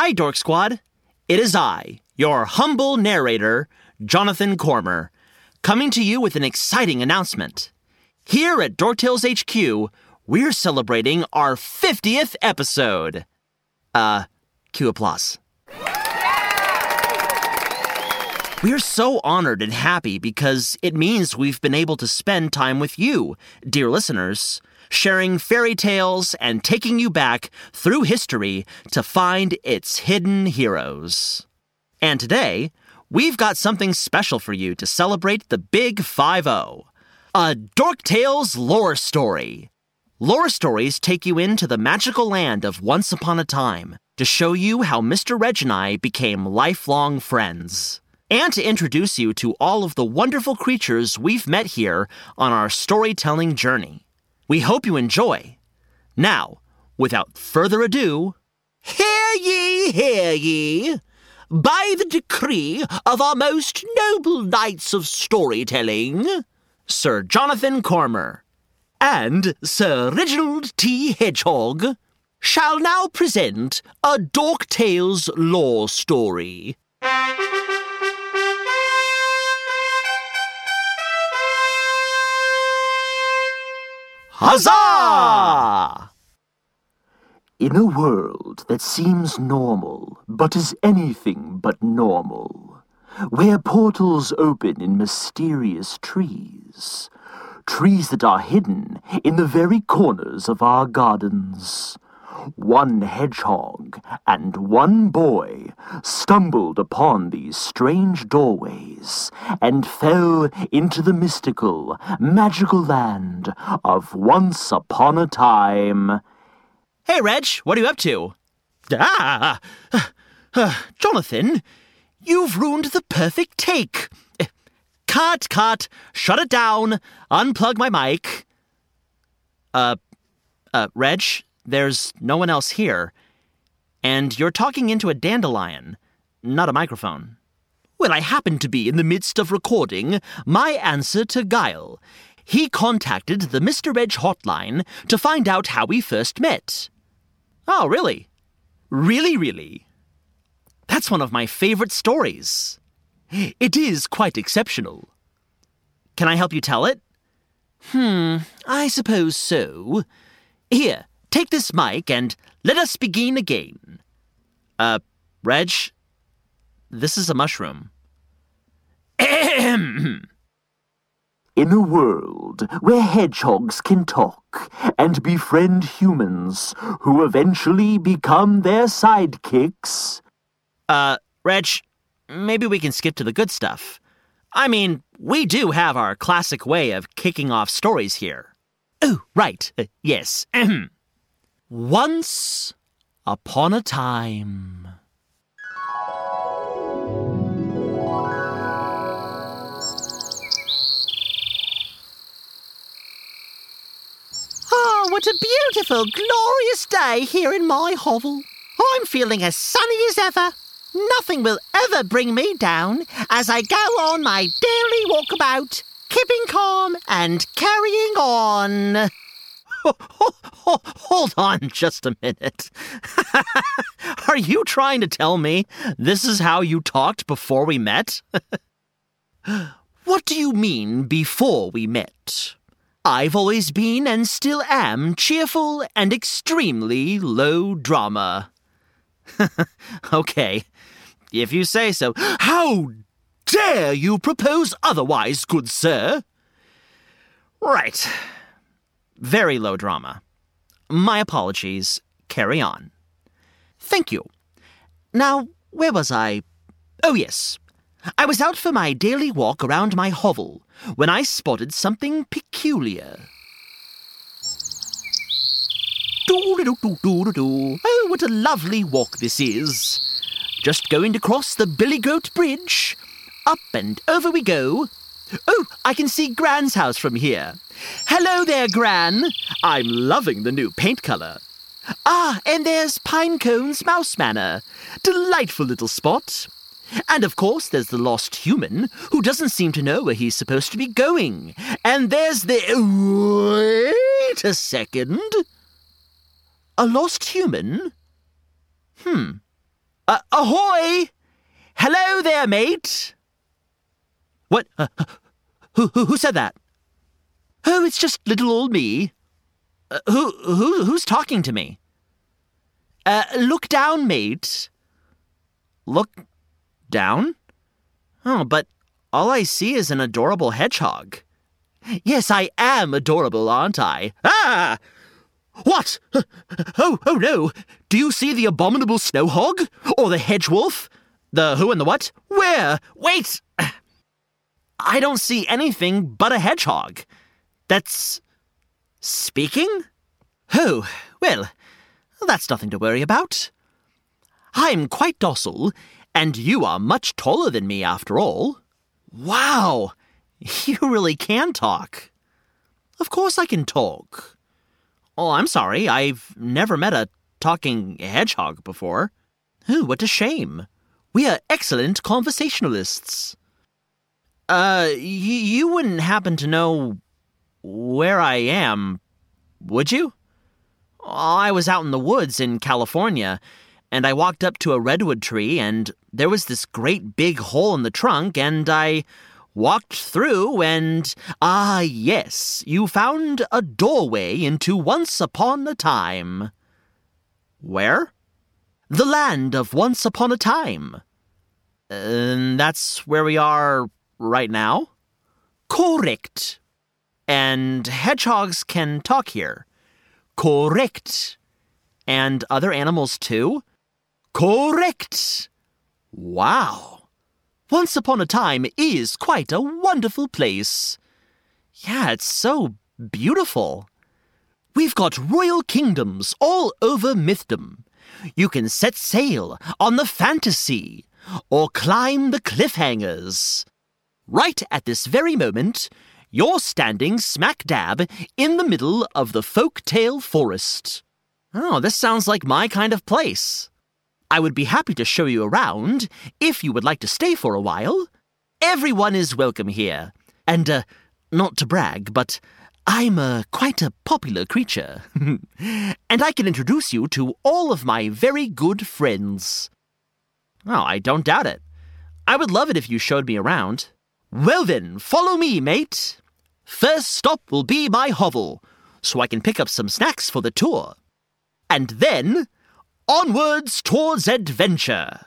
Hi, Dork Squad. It is I, your humble narrator, Jonathan Cormur, coming to you with an exciting announcement. Here at Dorktales HQ, we're celebrating our 50th episode. Uh, cue applause. We're so honored and happy because it means we've been able to spend time with you, dear listeners, sharing fairy tales and taking you back through history to find its hidden heroes. And today, we've got something special for you to celebrate the Big 5 0 a Dork Tales lore story. Lore stories take you into the magical land of Once Upon a Time to show you how Mr. Reg and I became lifelong friends and to introduce you to all of the wonderful creatures we've met here on our storytelling journey. We hope you enjoy. Now, without further ado, hear ye, hear ye! By the decree of our most noble knights of storytelling, Sir Jonathan Cormur and Sir Reginald T. Hedgehog shall now present a Dork Tales lore story. Huzzah! In a world that seems normal, but is anything but normal, where portals open in mysterious trees, trees that are hidden in the very corners of our gardens, one hedgehog and one boy stumbled upon these strange doorways and fell into the mystical, magical land of Once Upon a Time. Hey, Reg, what are you up to? Ah! Uh, Jonathan, you've ruined the perfect take. Cut, cut, shut it down, unplug my mic. Uh, uh, Reg, there's no one else here. And you're talking into a dandelion, not a microphone. Well, I happen to be in the midst of recording my answer to Guile. He contacted the Mr. Reg hotline to find out how we first met. Oh, really? Really, really? That's one of my favorite stories. It is quite exceptional. Can I help you tell it? Hmm, I suppose so. Here, Take this mic and let us begin again. Uh, Reg, this is a mushroom. In a world where hedgehogs can talk and befriend humans who eventually become their sidekicks. Uh, Reg, maybe we can skip to the good stuff. I mean, we do have our classic way of kicking off stories here. Oh, right. Uh, yes. Once upon a time. Oh, what a beautiful, glorious day here in my hovel. I'm feeling as sunny as ever. Nothing will ever bring me down as I go on my daily walkabout, keeping calm and carrying on. Hold on just a minute. Are you trying to tell me this is how you talked before we met? what do you mean before we met? I've always been and still am cheerful and extremely low drama. okay, if you say so. How dare you propose otherwise, good sir? Right. Very low drama. My apologies. Carry on. Thank you. Now, where was I? Oh, yes. I was out for my daily walk around my hovel when I spotted something peculiar. Oh, what a lovely walk this is. Just going to cross the Billy Goat Bridge. Up and over we go. Oh, I can see Gran's house from here. Hello there, Gran. I'm loving the new paint color. Ah, and there's Pinecone's Mouse Manor. Delightful little spot. And of course, there's the lost human who doesn't seem to know where he's supposed to be going. And there's the. Wait a second. A lost human? Hmm. Uh, ahoy! Hello there, mate! What? Uh, who, who, who said that? Oh, it's just little old me. Uh, who, who, who's talking to me? Uh, look down, mate. Look down? Oh, but all I see is an adorable hedgehog. Yes, I am adorable, aren't I? Ah! What? Oh, oh no! Do you see the abominable snow hog? Or the hedge wolf? The who and the what? Where? Wait! I don't see anything but a hedgehog. That's. speaking? Oh, well, that's nothing to worry about. I'm quite docile, and you are much taller than me after all. Wow! You really can talk. Of course I can talk. Oh, I'm sorry, I've never met a talking hedgehog before. Oh, what a shame. We are excellent conversationalists. Uh, y- you wouldn't happen to know where I am, would you? I was out in the woods in California, and I walked up to a redwood tree, and there was this great big hole in the trunk, and I walked through, and ah, yes, you found a doorway into Once Upon a Time. Where? The land of Once Upon a Time. And that's where we are right now? Correct. And hedgehogs can talk here. Correct. And other animals too? Correct. Wow. Once Upon a Time is quite a wonderful place. Yeah, it's so beautiful. We've got royal kingdoms all over Mythdom. You can set sail on the fantasy or climb the cliffhangers. Right at this very moment, you're standing smack dab in the middle of the folktale forest. Oh, this sounds like my kind of place. I would be happy to show you around if you would like to stay for a while. Everyone is welcome here. And, uh, not to brag, but I'm uh, quite a popular creature. and I can introduce you to all of my very good friends. Oh, I don't doubt it. I would love it if you showed me around. Well then, follow me, mate. First stop will be my hovel, so I can pick up some snacks for the tour. And then, onwards towards adventure.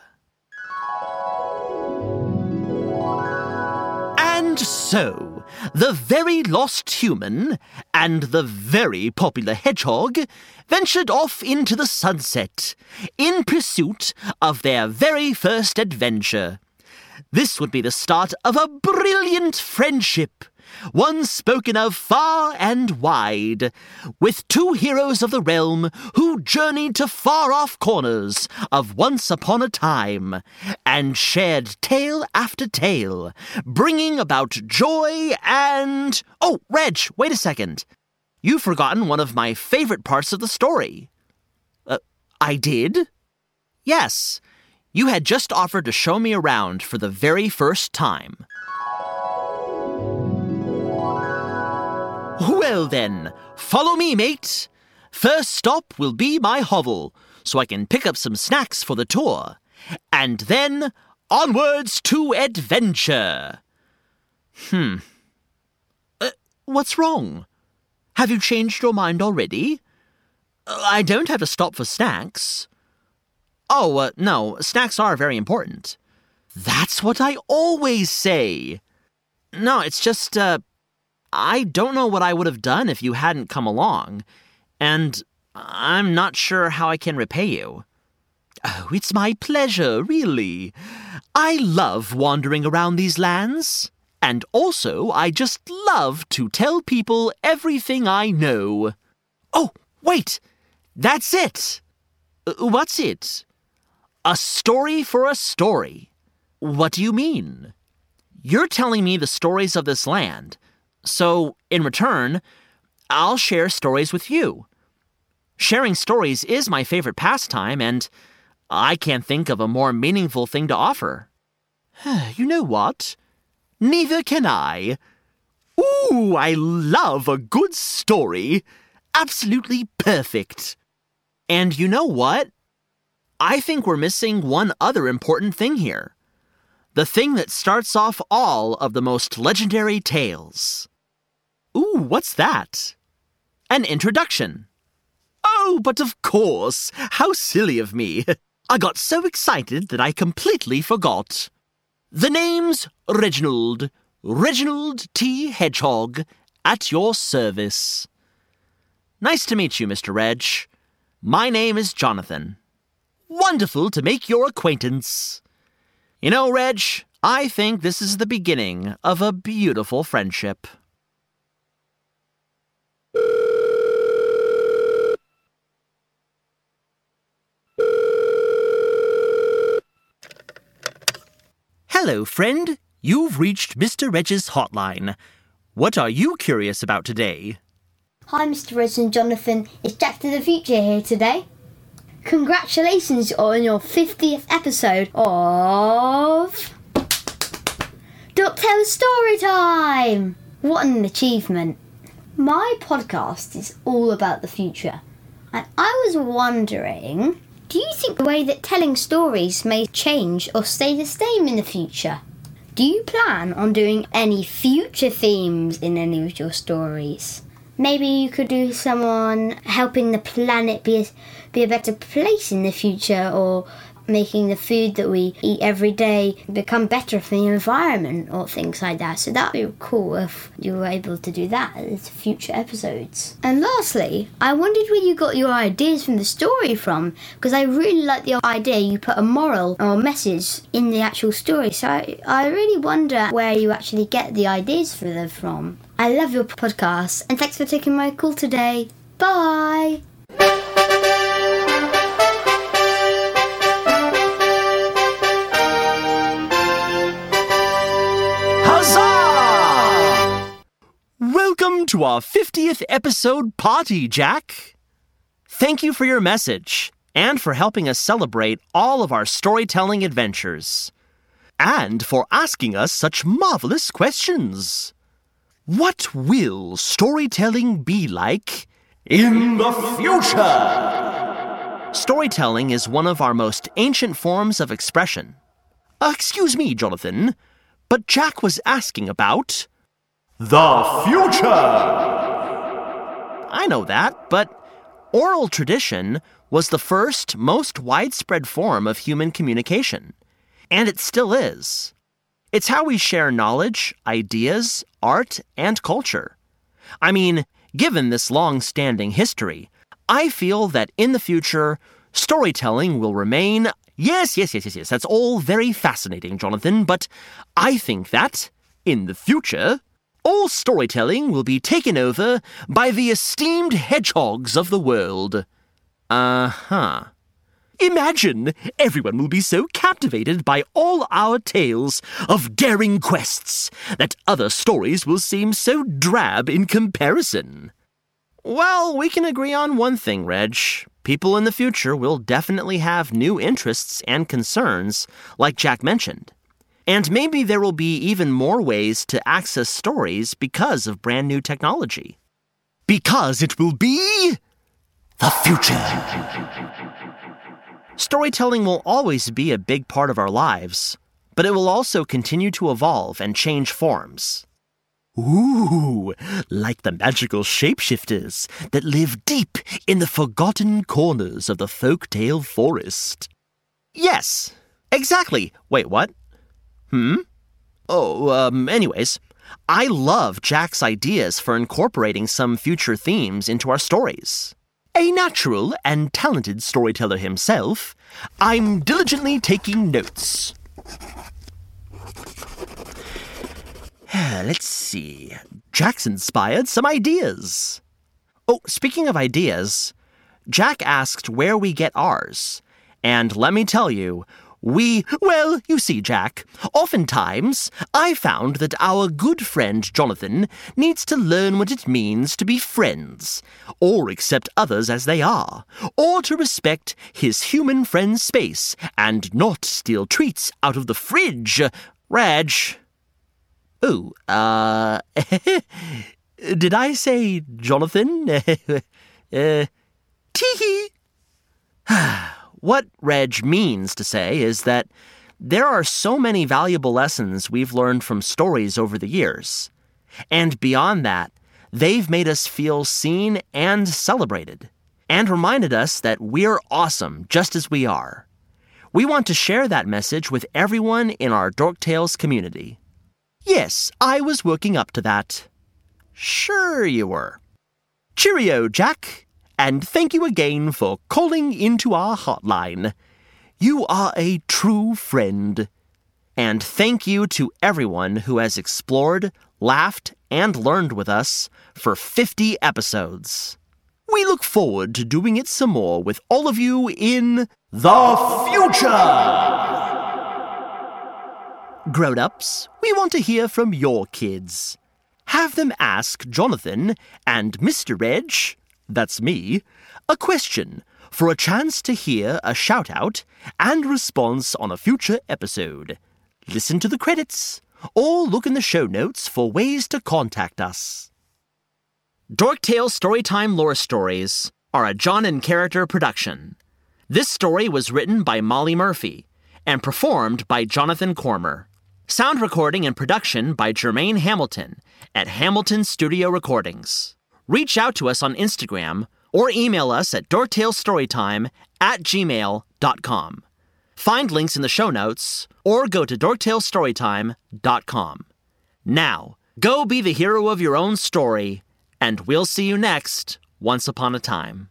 And so, the very lost human and the very popular hedgehog ventured off into the sunset in pursuit of their very first adventure. This would be the start of a brilliant friendship, one spoken of far and wide, with two heroes of the realm who journeyed to far off corners of once upon a time and shared tale after tale, bringing about joy and. Oh, Reg, wait a second. You've forgotten one of my favorite parts of the story. Uh, I did? Yes. You had just offered to show me around for the very first time. Well then, follow me, mate. First stop will be my hovel, so I can pick up some snacks for the tour. And then, onwards to adventure. Hmm. Uh, what's wrong? Have you changed your mind already? Uh, I don't have to stop for snacks. Oh, uh, no, snacks are very important. That's what I always say. No, it's just, uh, I don't know what I would have done if you hadn't come along, and I'm not sure how I can repay you. Oh, it's my pleasure, really. I love wandering around these lands. And also, I just love to tell people everything I know. Oh, wait! That's it! Uh, what's it? A story for a story. What do you mean? You're telling me the stories of this land, so in return, I'll share stories with you. Sharing stories is my favorite pastime, and I can't think of a more meaningful thing to offer. you know what? Neither can I. Ooh, I love a good story. Absolutely perfect. And you know what? I think we're missing one other important thing here. The thing that starts off all of the most legendary tales. Ooh, what's that? An introduction. Oh, but of course! How silly of me! I got so excited that I completely forgot. The name's Reginald. Reginald T. Hedgehog, at your service. Nice to meet you, Mr. Reg. My name is Jonathan. Wonderful to make your acquaintance. You know, Reg, I think this is the beginning of a beautiful friendship. Hello, friend. You've reached Mr. Reg's hotline. What are you curious about today? Hi, Mr. Reg and Jonathan. It's Jack to the Future here today. Congratulations on your 50th episode of. Dork Tales Story Time! What an achievement! My podcast is all about the future, and I was wondering do you think the way that telling stories may change or stay the same in the future? Do you plan on doing any future themes in any of your stories? Maybe you could do someone helping the planet be be a better place in the future or making the food that we eat every day become better for the environment or things like that. So that'd be cool if you were able to do that in future episodes. And lastly, I wondered where you got your ideas from the story from because I really like the idea you put a moral or message in the actual story. So I, I really wonder where you actually get the ideas for them from. I love your podcast and thanks for taking my call today. Bye. Welcome to our 50th episode party, Jack. Thank you for your message and for helping us celebrate all of our storytelling adventures. And for asking us such marvelous questions. What will storytelling be like in the future? Storytelling is one of our most ancient forms of expression. Uh, excuse me, Jonathan, but Jack was asking about. The future! I know that, but oral tradition was the first, most widespread form of human communication. And it still is. It's how we share knowledge, ideas, art, and culture. I mean, given this long standing history, I feel that in the future, storytelling will remain. Yes, yes, yes, yes, yes, that's all very fascinating, Jonathan, but I think that, in the future, all storytelling will be taken over by the esteemed hedgehogs of the world. Uh huh. Imagine everyone will be so captivated by all our tales of daring quests that other stories will seem so drab in comparison. Well, we can agree on one thing, Reg. People in the future will definitely have new interests and concerns, like Jack mentioned. And maybe there will be even more ways to access stories because of brand new technology. Because it will be the future. Storytelling will always be a big part of our lives, but it will also continue to evolve and change forms. Ooh, like the magical shapeshifters that live deep in the forgotten corners of the folktale forest. Yes, exactly. Wait, what? Hmm? Oh, um, anyways, I love Jack's ideas for incorporating some future themes into our stories. A natural and talented storyteller himself, I'm diligently taking notes. Let's see. Jack's inspired some ideas. Oh, speaking of ideas, Jack asked where we get ours. And let me tell you, we, well, you see, Jack, oftentimes I found that our good friend Jonathan needs to learn what it means to be friends, or accept others as they are, or to respect his human friend's space and not steal treats out of the fridge. Reg. Oh, uh. did I say Jonathan? uh, tee What Reg means to say is that there are so many valuable lessons we've learned from stories over the years. And beyond that, they've made us feel seen and celebrated, and reminded us that we're awesome just as we are. We want to share that message with everyone in our Dork Tales community. Yes, I was working up to that. Sure, you were. Cheerio, Jack, and thank you again for calling into our hotline. You are a true friend. And thank you to everyone who has explored, laughed, and learned with us for 50 episodes. We look forward to doing it some more with all of you in the future! Grown ups, we want to hear from your kids. Have them ask Jonathan and Mr. Reg, that's me, a question for a chance to hear a shout out and response on a future episode. Listen to the credits or look in the show notes for ways to contact us. Dorktale Storytime Lore Stories are a John and Character production. This story was written by Molly Murphy and performed by Jonathan Cormur. Sound recording and production by Jermaine Hamilton at Hamilton Studio Recordings. Reach out to us on Instagram or email us at dorktalestorytime at gmail.com. Find links in the show notes or go to dorktalestorytime.com. Now, go be the hero of your own story, and we'll see you next Once Upon a Time.